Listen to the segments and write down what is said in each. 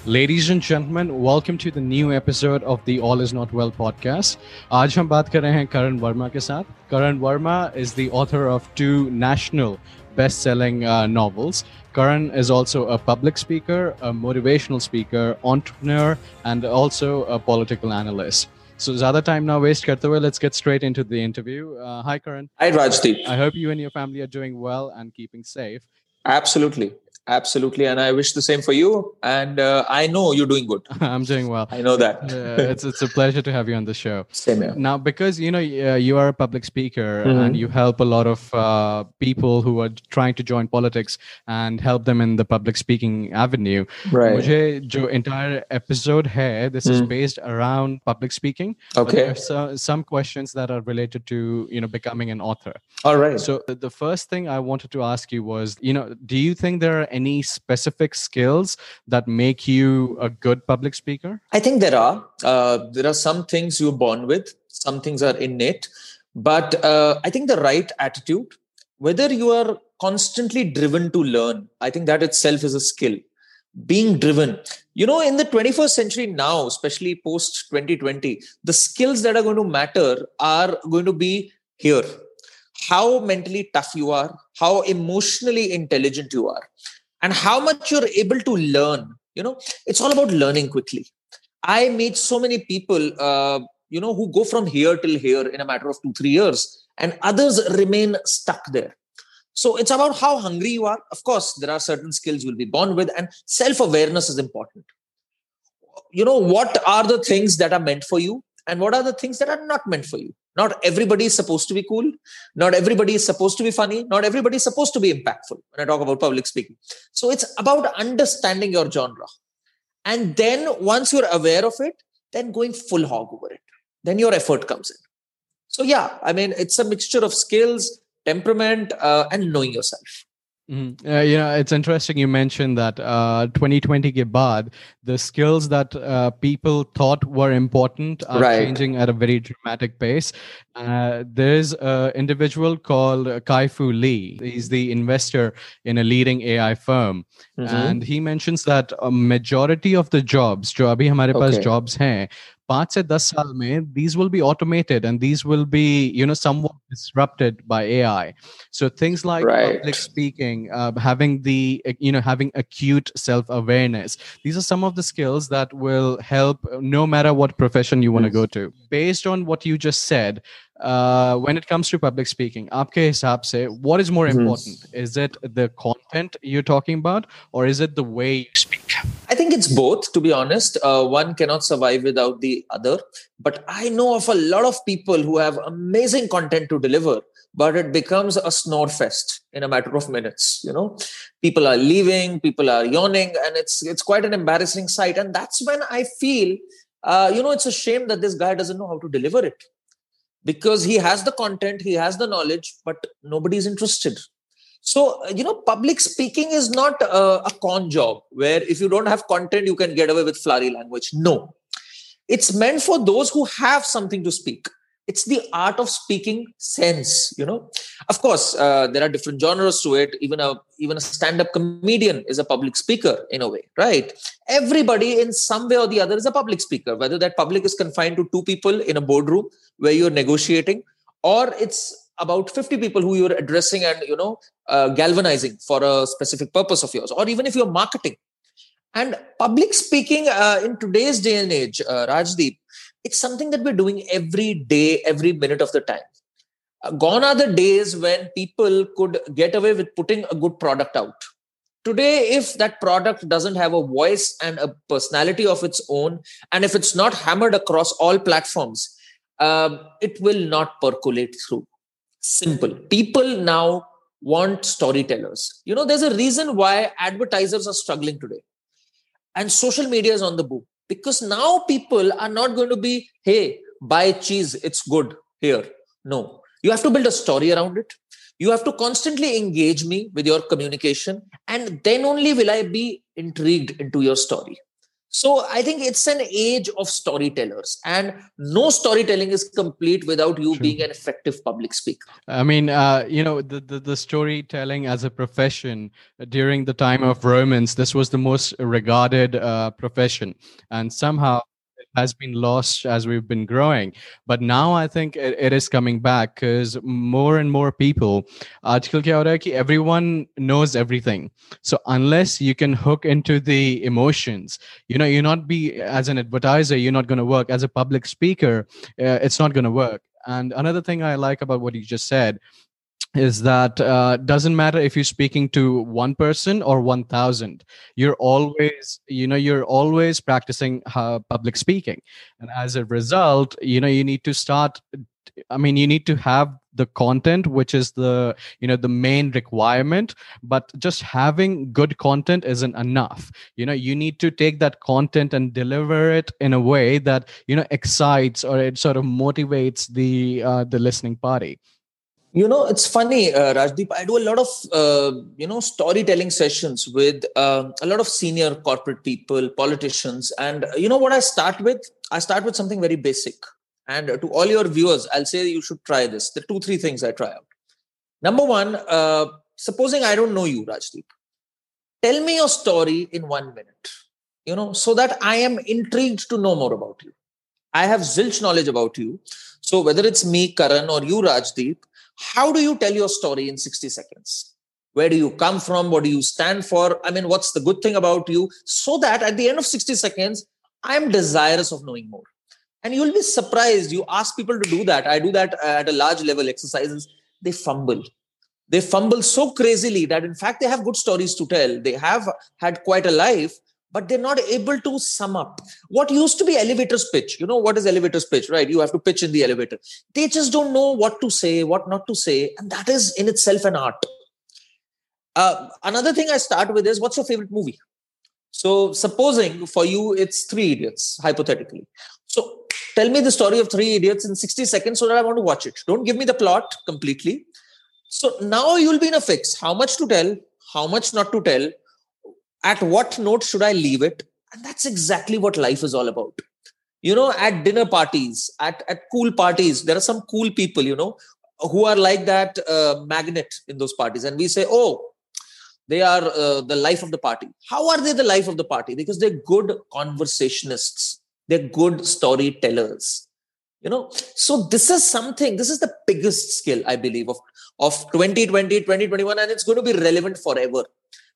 Ladies and gentlemen, welcome to the new episode of the All Is Not Well podcast. आज हम बात कर रहे हैं करण वर्मा के साथ. Karan Verma is the author of two national best-selling uh, novels. Karan is also a public speaker, a motivational speaker, entrepreneur, and also a political analyst. So, zyada time now waste karte hue, let's get straight into the interview. Uh, hi, Karan. Hi, Rajdeep. I hope you and your family are doing well and keeping safe. Absolutely absolutely and i wish the same for you and uh, i know you're doing good. I'm doing well. I know that. It's it's a pleasure to have you on the show. Same here. Now because you know uh, you are a public speaker mm-hmm. and you help a lot of uh, people who are trying to join politics and help them in the public speaking avenue. Right. mujhe jo entire episode hai this mm. is based around public speaking okay. so, some questions that are related to you know becoming an author. All right. So the first thing i wanted to ask you was you know do you think there are any specific skills that make you a good public speaker? I think there are. Uh, there are some things you're born with, some things are innate. But uh, I think the right attitude, whether you are constantly driven to learn, I think that itself is a skill. Being driven. You know, in the 21st century now, especially post 2020, the skills that are going to matter are going to be here how mentally tough you are, how emotionally intelligent you are and how much you're able to learn you know it's all about learning quickly. I meet so many people uh, you know who go from here till here in a matter of 2 3 years and others remain stuck there. So it's about how hungry you are. Of course there are certain skills you'll be born with and self awareness is important. You know what are the things that are meant for you and what are the things that are not meant for you? Not everybody is supposed to be cool. Not everybody is supposed to be funny. Not everybody is supposed to be impactful when i talk about public speaking. So it's about understanding your genre. And then once you're aware of it then going full hog over it. Then your effort comes in. So yeah i mean it's a mixture of skills temperament uh, and knowing yourself Mm-hmm. Uh, you know, it's interesting you mentioned that uh, 2020 ke baad, the skills that uh, people thought were important are right. changing at a very dramatic pace. Uh, there's an individual called Kai-Fu Lee. He's the investor in a leading AI firm. Mm-hmm. And he mentions that a majority of the jobs, jo abhi hamare okay. paas jobs hain, पांच से दस साल में these will be automated and these will be you know somewhat disrupted by AI. So things like right. public speaking, uh, having the you know having acute self awareness. These are some of the skills that will help no matter what profession you want to yes. go to. Based on what you just said, uh, when it comes to public speaking, aapke hisab se, what is more mm-hmm. important? Is it the content you're talking about, or is it the way you speak? I think it's both. To be honest, uh, one cannot survive without the other. But I know of a lot of people who have amazing content to deliver, but it becomes a snore fest in a matter of minutes. You know, people are leaving, people are yawning, and it's it's quite an embarrassing sight. And that's when I feel, uh, you know, it's a shame that this guy doesn't know how to deliver it because he has the content he has the knowledge but nobody is interested. So you know public speaking is not a, a con job where if you don't have content you can get away with flowery language. No. It's meant for those who have something to speak it's the art of speaking sense you know. Of course uh, there are different genres to it. Even a even a stand up comedian is a public speaker in a way right? Everybody in some way or the other is a public speaker whether that public is confined to two people in a boardroom where you're negotiating or it's about 50 people who you're addressing and you know uh, galvanizing for a specific purpose of yours or even if you're marketing. And public speaking uh, in today's day and age uh, rajdeep it's something that we're doing every day, every minute of the time. Uh, gone are the days when people could get away with putting a good product out. Today, if that product doesn't have a voice and a personality of its own, and if it's not hammered across all platforms, um, it will not percolate through. Simple. People now want storytellers. You know, there's a reason why advertisers are struggling today, and social media is on the boom because now people are not going to be hey buy cheese it's good here. No. You have to build a story around it. You have to constantly engage me with your communication and then only will i be intrigued into your story so I think it's an age of storytellers, and no storytelling is complete without you True. being an effective public speaker. I mean, uh, you know, the, the, the storytelling as a profession uh, during the time of Romans, this was the most regarded uh, profession, and somehow has been lost as we've been growing but now i think it, it is coming back because more and more people आजकल क्या हो रहा है कि everyone knows everything so unless you can hook into the emotions you know you're not be as an advertiser you're not going to work as a public speaker uh, it's not going to work and another thing i like about what you just said is that uh, doesn't matter if you're speaking to one person or 1000 you're always you know you're always practicing uh, public speaking. And as a result you know you need to start i mean you need to have the content which is the you know the main requirement but just having good content isn't enough. You know you need to take that content and deliver it in a way that you know excites or it sort of motivates the uh, the listening party you know, it's funny, uh, Rajdeep. I do a lot of uh, you know storytelling sessions with uh, a lot of senior corporate people, politicians, and you know what I start with? I start with something very basic. And to all your viewers, I'll say you should try this. The two, three things I try out. Number one, uh, supposing I don't know you, Rajdeep, tell me your story in one minute. You know, so that I am intrigued to know more about you. I have zilch knowledge about you. So whether it's me, Karan, or you, Rajdeep, how do you tell your story in 60 seconds? Where do you come from? What do you stand for? I mean, what's the good thing about you? So that at the end of 60 seconds, I'm desirous of knowing more. And you'll be surprised. You ask people to do that. I do that uh, at a large level exercises. They fumble. They fumble so crazily that, in fact, they have good stories to tell. They have had quite a life, but they're not able to sum up. What used to be elevator's pitch you know what is elevator's pitch right? You have to pitch in the elevator. They just don't know what to say what not to say and that is in itself an art. Uh, another thing i start with is what's your favorite movie? So supposing for you it's three idiots hypothetically. So tell me the story of three idiots in 60 seconds so that i want to watch it. Don't give me the plot completely. So now you'll be in a fix. How much to tell how much not to tell at what note should I leave it? And that's exactly what life is all about. You know, at dinner parties, at, at cool parties, there are some cool people, you know, who are like that uh, magnet in those parties. And we say, oh, they are uh, the life of the party. How are they the life of the party? Because they're good conversationists, they're good storytellers. You know, so this is something, this is the biggest skill, I believe, of, of 2020, 2021, and it's going to be relevant forever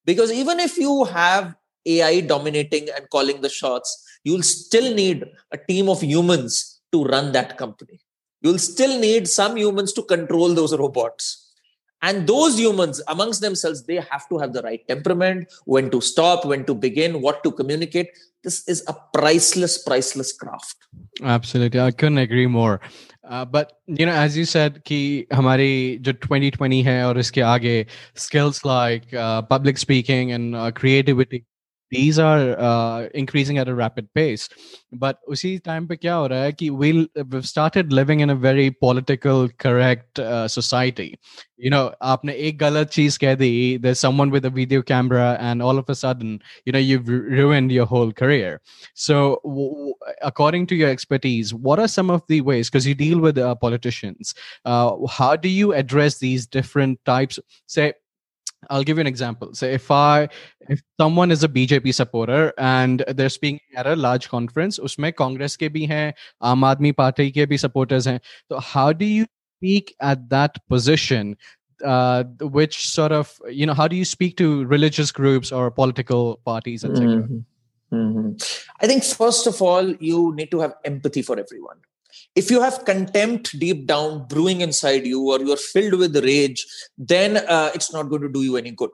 because even if you have ai dominating and calling the shots you'll still need a team of humans to run that company. You'll still need some humans to control those robots. And those humans amongst themselves they have to have the right temperament when to stop when to begin what to communicate. This is a priceless priceless craft. Absolutely. I couldn't agree more but you know as you said कि हमारी जो 2020 है और इसके आगे skills like public speaking and creativity these are uh, increasing at a rapid pace. But usi time pe kya ho raha hai ki we'll, we've started living in a very political correct uh, society. You know aapne ek galat cheez keh di there's someone with a video camera and all of a sudden you know you've ruined your whole career. So w- according to your expertise what are some of the ways because you deal with uh, politicians uh, how do you address these different types? Say I'll give you an example. So if I if someone is a BJP supporter and they're speaking at a large conference, उसमें कांग्रेस के भी हैं, आम आदमी party के भी supporters हैं. So how do you speak at that position? Uh, which sort of you know how do you speak to religious groups or political parties, etc. Mm-hmm. Mm-hmm. I think first of all you need to have empathy for everyone if you have contempt deep down brewing inside you or you're filled with rage then uh, it's not going to do you any good.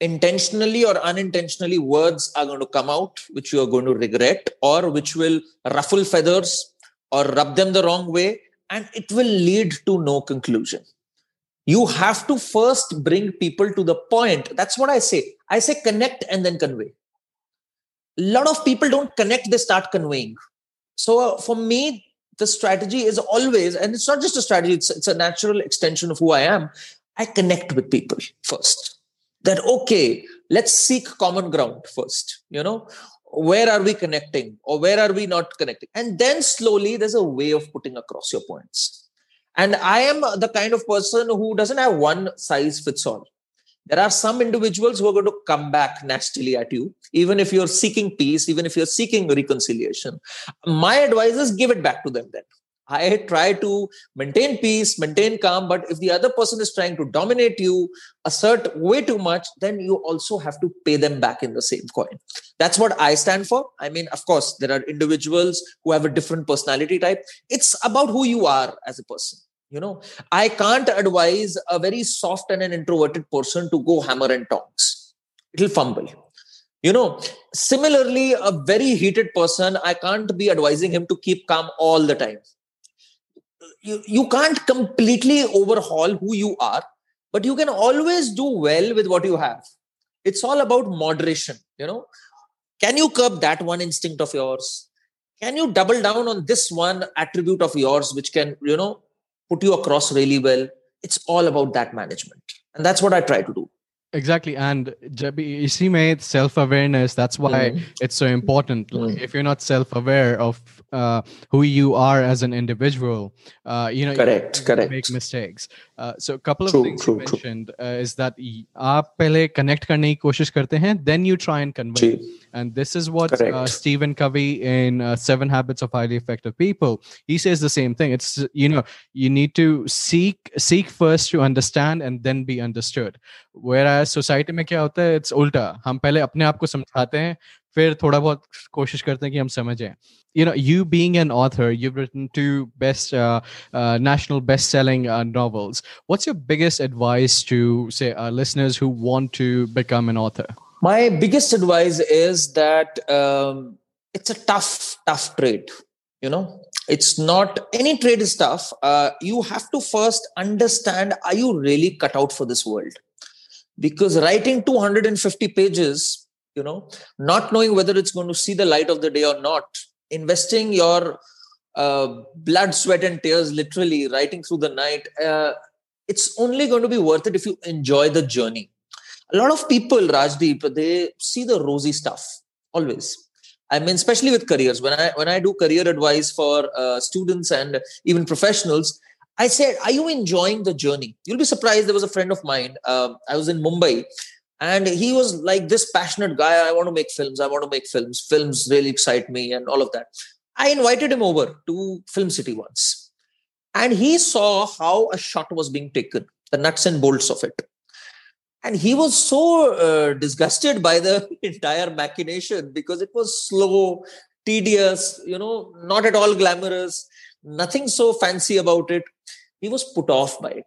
Intentionally or unintentionally words are going to come out which you are going to regret or which will ruffle feathers or rub them the wrong way and it will lead to no conclusion. You have to first bring people to the point. That's what i say. I say connect and then convey. A lot of people don't connect they start conveying so uh, for me, the strategy is always, and it's not just a strategy, it's, it's a natural extension of who I am. I connect with people first. that okay let's seek common ground first you know where are we connecting or where are we not connecting and then slowly there's a way of putting across your points and i am the kind of person who doesn't have one size fits all there are some individuals who are going to come back nastily at you even if you're seeking peace even if you're seeking reconciliation my advice is give it back to them then I try to maintain peace, maintain calm, but if the other person is trying to dominate you, assert way too much, then you also have to pay them back in the same coin. That's what I stand for. I mean, of course, there are individuals who have a different personality type. It's about who you are as a person. You know, I can't advise a very soft and an introverted person to go hammer and tongs. It'll fumble. You know, similarly, a very heated person, I can't be advising him to keep calm all the time you, you can't completely overhaul who you are but you can always do well with what you have it's all about moderation you know can you curb that one instinct of yours can you double down on this one attribute of yours which can you know put you across really well it's all about that management and that's what i try to do exactly and you made self-awareness that's why mm-hmm. it's so important mm-hmm. if you're not self-aware of uh, who you are as an individual uh, you know correct you correct make mistakes uh, so a couple of true, things true, you mentioned uh, is that आप पहले connect करने की कोशिश करते हैं then you try and convey and this is what uh, Stephen Covey in uh, Seven Habits of Highly Effective People he says the same thing it's you know you need to seek seek first to understand and then be understood whereas society में क्या होता है it's उल्टा हम पहले अपने आप को समझाते हैं फिर थोड़ा बहुत कोशिश करते हैं कि हम समझें you know you being an author you've written two best uh, uh, national best selling uh, novels what's your biggest advice to say uh, listeners who want to become an author my biggest advice is that um, it's a tough tough trade you know? It's not any trade is tough. Uh, you have to first understand are you really cut out for this world? Because writing 250 pages you know not knowing whether it's going to see the light of the day or not investing your uh, blood, sweat, and tears, literally writing through the night, uh, it's only going to be worth it if you enjoy the journey. A lot of people, Rajdeep, they see the rosy stuff always. I mean, especially with careers. When I when I do career advice for uh, students and even professionals, I said, "Are you enjoying the journey?" You'll be surprised. There was a friend of mine. Um, I was in Mumbai, and he was like this passionate guy i want to make films i want to make films films really excite me and all of that i invited him over to film city once and he saw how a shot was being taken the nuts and bolts of it and he was so uh, disgusted by the entire machination because it was slow tedious you know not at all glamorous nothing so fancy about it he was put off by it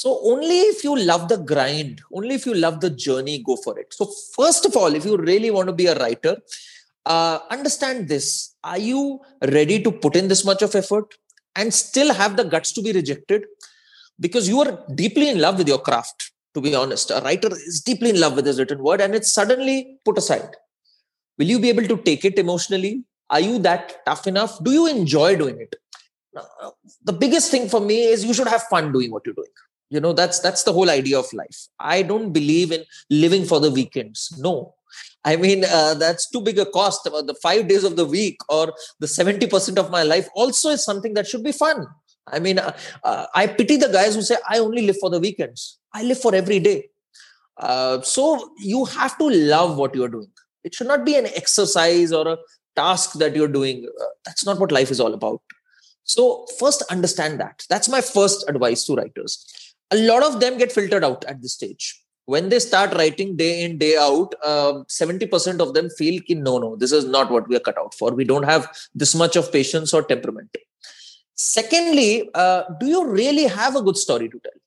so only if you love the grind, only if you love the journey, go for it. So first of all, if you really want to be a writer, uh, understand this: Are you ready to put in this much of effort and still have the guts to be rejected? Because you are deeply in love with your craft. To be honest, a writer is deeply in love with his written word, and it's suddenly put aside. Will you be able to take it emotionally? Are you that tough enough? Do you enjoy doing it? Uh, the biggest thing for me is you should have fun doing what you're doing you know that's that's the whole idea of life i don't believe in living for the weekends no i mean uh, that's too big a cost about the 5 days of the week or the 70% of my life also is something that should be fun i mean uh, uh, i pity the guys who say i only live for the weekends i live for every day. Uh, so you have to love what you're doing. It should not be an exercise or a task that you're doing. Uh, that's not what life is all about. So first understand that. That's my first advice to writers. A lot of them get filtered out at this stage. When they start writing day in day out uh, 70% of them feel ki, no no this is not what we are cut out for. We don't have this much of patience or temperament. Secondly uh, do you really have a good story to tell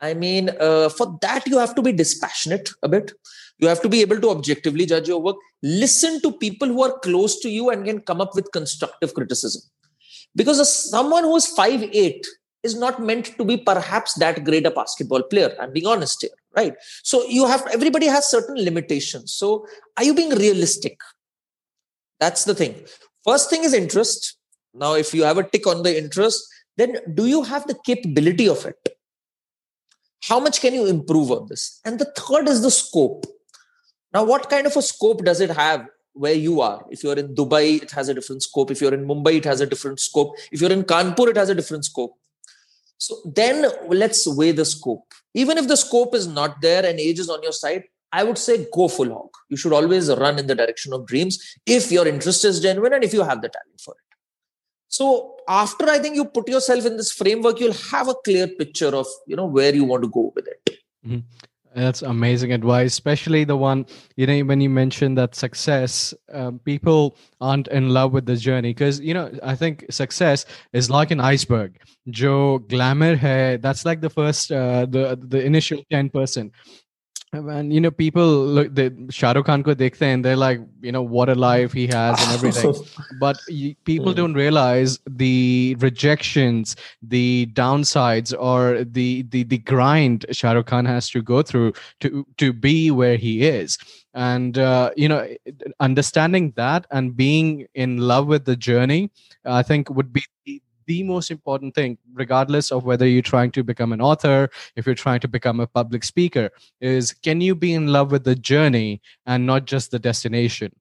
i mean uh, for that you have to be dispassionate a bit you have to be able to objectively judge your work listen to people who are close to you and can come up with constructive criticism because someone who is 5'8 is not meant to be perhaps that great a basketball player. I'm being honest here, right? So you have everybody has certain limitations. So are you being realistic? That's the thing. First thing is interest. Now, if you have a tick on the interest, then do you have the capability of it? How much can you improve on this? And the third is the scope. Now what kind of a scope does it have where you are? If you're in dubai it has a different scope. If you're in mumbai it has a different scope. If you're in kanpur it has a different scope. So then let's weigh the scope. Even if the scope is not there and age is on your side I would say go full hog. You should always run in the direction of dreams if your interest is genuine and if you have the talent for it. So after I think you put yourself in this framework, you'll have a clear picture of you know where you want to go with it. Mm-hmm. That's amazing advice, especially the one you know when you mentioned that success, um, people aren't in love with the journey because you know I think success is like an iceberg. Joe glamour hai, that's like the first, uh, the the initial ten percent and you know people look the Shah Rukh Khan ko dekhte and they're like you know what a life he has and everything. But people don't realize the rejections the downsides or the the the grind Shah Rukh Khan has to go through to to be where he is. And uh, you know understanding that and being in love with the journey i think would be the most important thing, regardless of whether you're trying to become an author, if you're trying to become a public speaker, is can you be in love with the journey and not just the destination?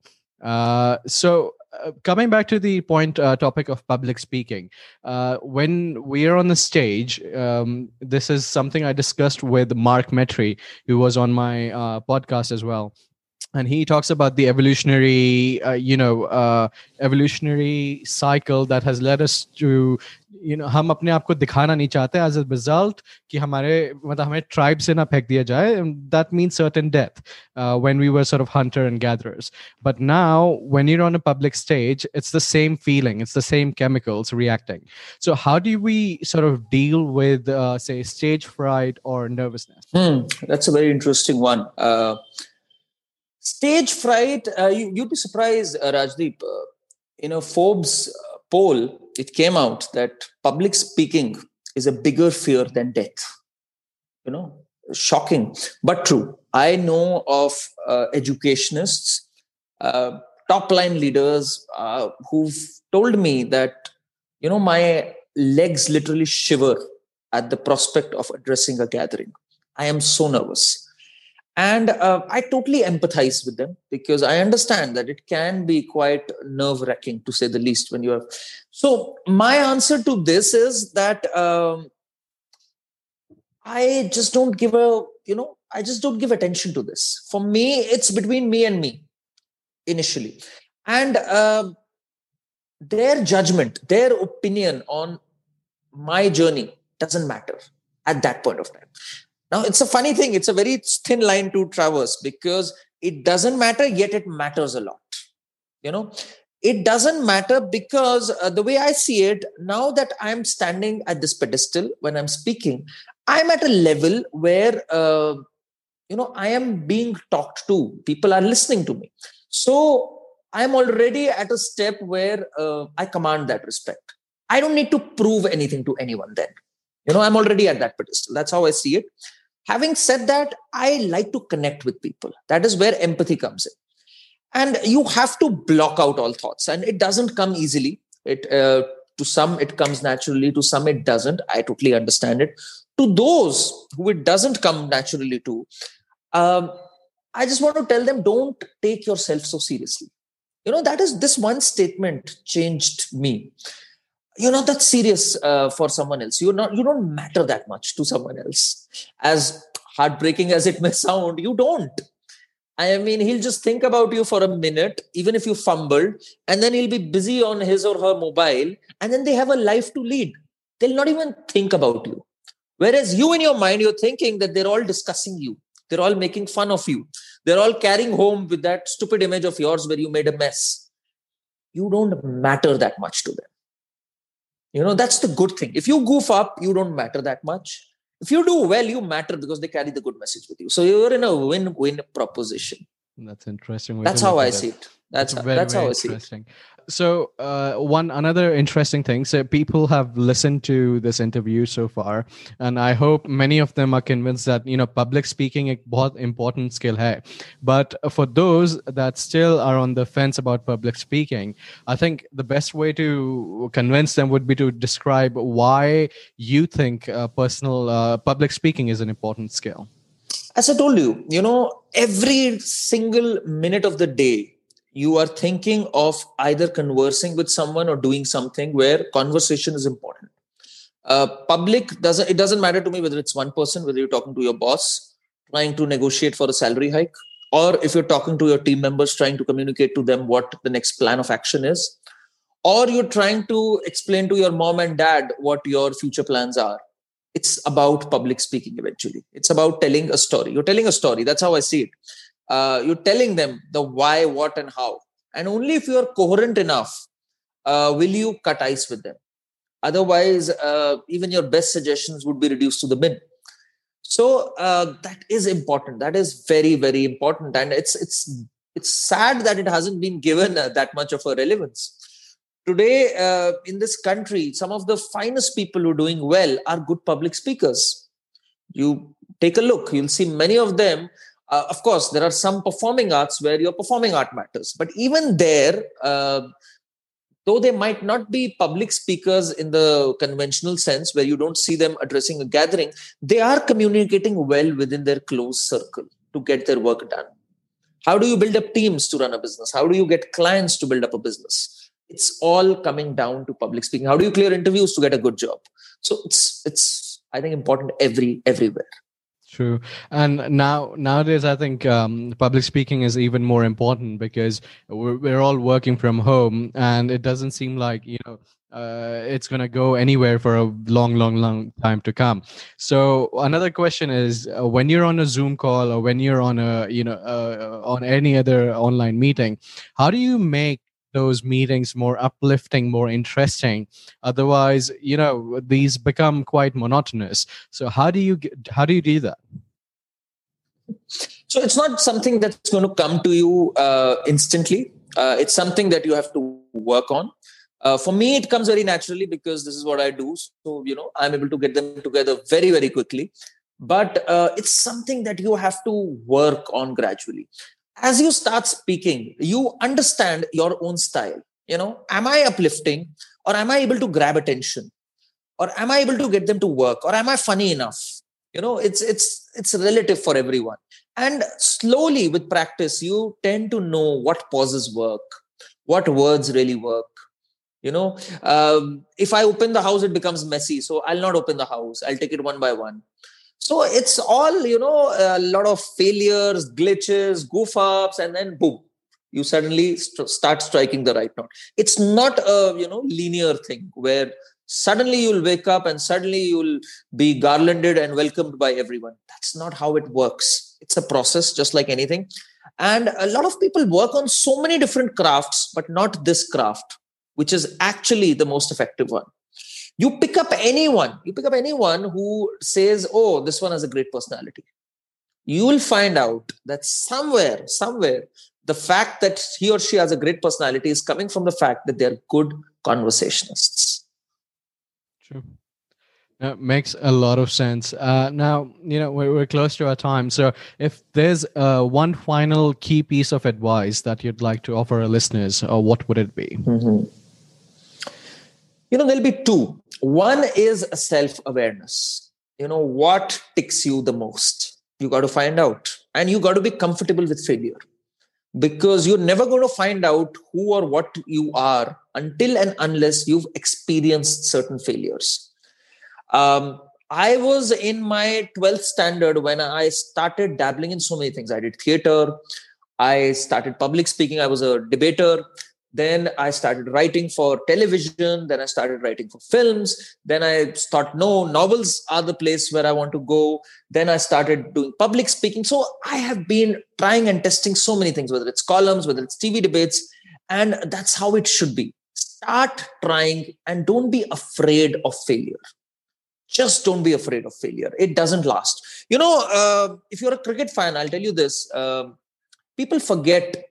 Uh, so, uh, coming back to the point uh, topic of public speaking, uh, when we are on the stage, um, this is something I discussed with Mark Metry, who was on my uh, podcast as well and he talks about the evolutionary uh, you know uh, evolutionary cycle that has led us to you know हम अपने आप को दिखाना नहीं चाहते as a result कि हमारे मतलब हमें tribe से ना फेंक दिया जाए that means certain death uh, when we were sort of hunter and gatherers but now when you're on a public stage it's the same feeling it's the same chemicals reacting so how do we sort of deal with uh, say stage fright or nervousness hmm, that's a very interesting one uh, Stage fright, uh, you, would be surprised, uh, Rajdeep. Uh, in a Forbes uh, poll, it came out that public speaking is a bigger fear than death. You know, shocking, but true. I know of uh, educationists, uh, top line leaders who've told me that, you know, my legs literally shiver at the prospect of addressing a gathering. I am so nervous and uh, i totally empathize with them because i understand that it can be quite nerve wracking to say the least when you're so my answer to this is that um, i just don't give a you know i just don't give attention to this. For me it's between me and me initially. And uh, their judgment their opinion on my journey doesn't matter at that point of time now, it's a funny thing. It's a very thin line to traverse because it doesn't matter, yet it matters a lot. You know, it doesn't matter because uh, the way I see it, now that I'm standing at this pedestal when I'm speaking, I'm at a level where, uh, you know, I am being talked to. People are listening to me. So I'm already at a step where uh, I command that respect. I don't need to prove anything to anyone then. You know, I'm already at that pedestal. That's how I see it. Having said that, I like to connect with people. That is where empathy comes in. And you have to block out all thoughts, and it doesn't come easily. It uh, to some it comes naturally, to some it doesn't. I totally understand it. To those who it doesn't come naturally to, um, I just want to tell them don't take yourself so seriously. You know that is this one statement changed me you're not that serious uh, for someone else. You're not you don't matter that much to someone else. As heartbreaking as it may sound you don't. I mean he'll just think about you for a minute even if you fumbled and then he'll be busy on his or her mobile and then they have a life to lead. They'll not even think about you. Whereas you in your mind you're thinking that they're all discussing you. They're all making fun of you. They're all carrying home with that stupid image of yours where you made a mess. You don't matter that much to them you know, that's the good thing. If you goof up, you don't matter that much. If you do well, you matter because they carry the good message with you. So you're in a win win proposition. That's interesting. That's how I see it. That's very, that's very how I see it so uh, one another interesting thing so people have listened to this interview so far and i hope many of them are convinced that you know public speaking a important skill hai. But for those that still are on the fence about public speaking i think the best way to convince them would be to describe why you think uh, personal uh, public speaking is an important skill. As i told you you know every single minute of the day you are thinking of either conversing with someone or doing something where conversation is important. Uh, public doesn't it doesn't matter to me whether it's one person whether you're talking to your boss trying to negotiate for a salary hike or if you're talking to your team members trying to communicate to them what the next plan of action is or you're trying to explain to your mom and dad what your future plans are. It's about public speaking eventually. It's about telling a story. You're telling a story. That's how i see it uh, you're telling them the why, what, and how. And only if you're coherent enough uh, will you cut ice with them. Otherwise, uh, even your best suggestions would be reduced to the bin. So uh, that is important. That is very, very important. And it's it's it's sad that it hasn't been given uh, that much of a relevance. Today, uh, in this country, some of the finest people who are doing well are good public speakers. You take a look, you'll see many of them uh, of course, there are some performing arts where your performing art matters, but even there, uh, though they might not be public speakers in the conventional sense where you don't see them addressing a gathering, they are communicating well within their close circle to get their work done. How do you build up teams to run a business? How do you get clients to build up a business? It's all coming down to public speaking. How do you clear interviews to get a good job? So it's it's I think important every everywhere. True, and now nowadays I think um, public speaking is even more important because we're, we're all working from home, and it doesn't seem like you know uh, it's going to go anywhere for a long, long, long time to come. So another question is, uh, when you're on a Zoom call or when you're on a, you know, uh, on any other online meeting, how do you make those meetings more uplifting, more interesting. Otherwise, you know, these become quite monotonous. So how do you how do you do that? So it's not something that's going to come to you uh, instantly. Uh, it's something that you have to work on. Uh, for me, it comes very naturally because this is what I do. So you know, I'm able to get them together very, very quickly. But uh, it's something that you have to work on gradually as you start speaking you understand your own style. You know am i uplifting or am i able to grab attention? Or am i able to get them to work? Or am i funny enough? You know it's it's it's relative for everyone. And slowly with practice you tend to know what pauses work what words really work. You know um, if i open the house it becomes messy. So i'll not open the house. I'll take it one by one so it's all, you know, a lot of failures, glitches, goof ups, and then boom, you suddenly st- start striking the right note. It's not a, you know, linear thing where suddenly you'll wake up and suddenly you'll be garlanded and welcomed by everyone. That's not how it works. It's a process, just like anything. And a lot of people work on so many different crafts, but not this craft, which is actually the most effective one you pick up anyone you pick up anyone who says oh this one has a great personality you will find out that somewhere somewhere the fact that he or she has a great personality is coming from the fact that they're good conversationalists true that makes a lot of sense. Uh, now, you know, we're, we're, close to our time. So, if there's uh, one final key piece of advice that you'd like to offer our listeners, uh, what would it be? Mm-hmm. You know, there'll be two. One is self awareness you know what ticks you the most? You got to find out. And you got to be comfortable with failure. Because you're never going to find out who or what you are until and unless you've experienced certain failures. Um, i was in my 12th standard when i started dabbling in so many things. I did theater. I started public speaking. I was a debater then i started writing for television. Then i started writing for films. Then i thought no novels are the place where i want to go. Then i started doing public speaking. So i have been trying and testing so many things whether it's columns whether it's tv debates and that's how it should be. Start trying and don't be afraid of failure. Just don't be afraid of failure. It doesn't last. You know uh, if you're a cricket fan i'll tell you this um, people forget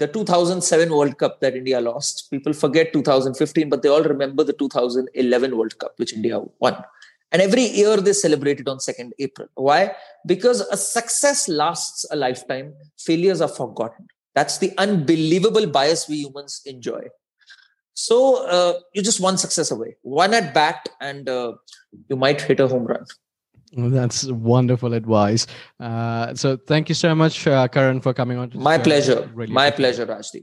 the 2007 World Cup that India lost. People forget 2015, but they all remember the 2011 World Cup, which India won. And every year they celebrate it on 2nd April. Why? Because a success lasts a lifetime, failures are forgotten. That's the unbelievable bias we humans enjoy. So uh, you're just one success away, one at bat, and uh, you might hit a home run. That's wonderful advice. Uh, so thank you so much, uh, Karan, for coming on. My pleasure. Really My pleasure, Rajdeep.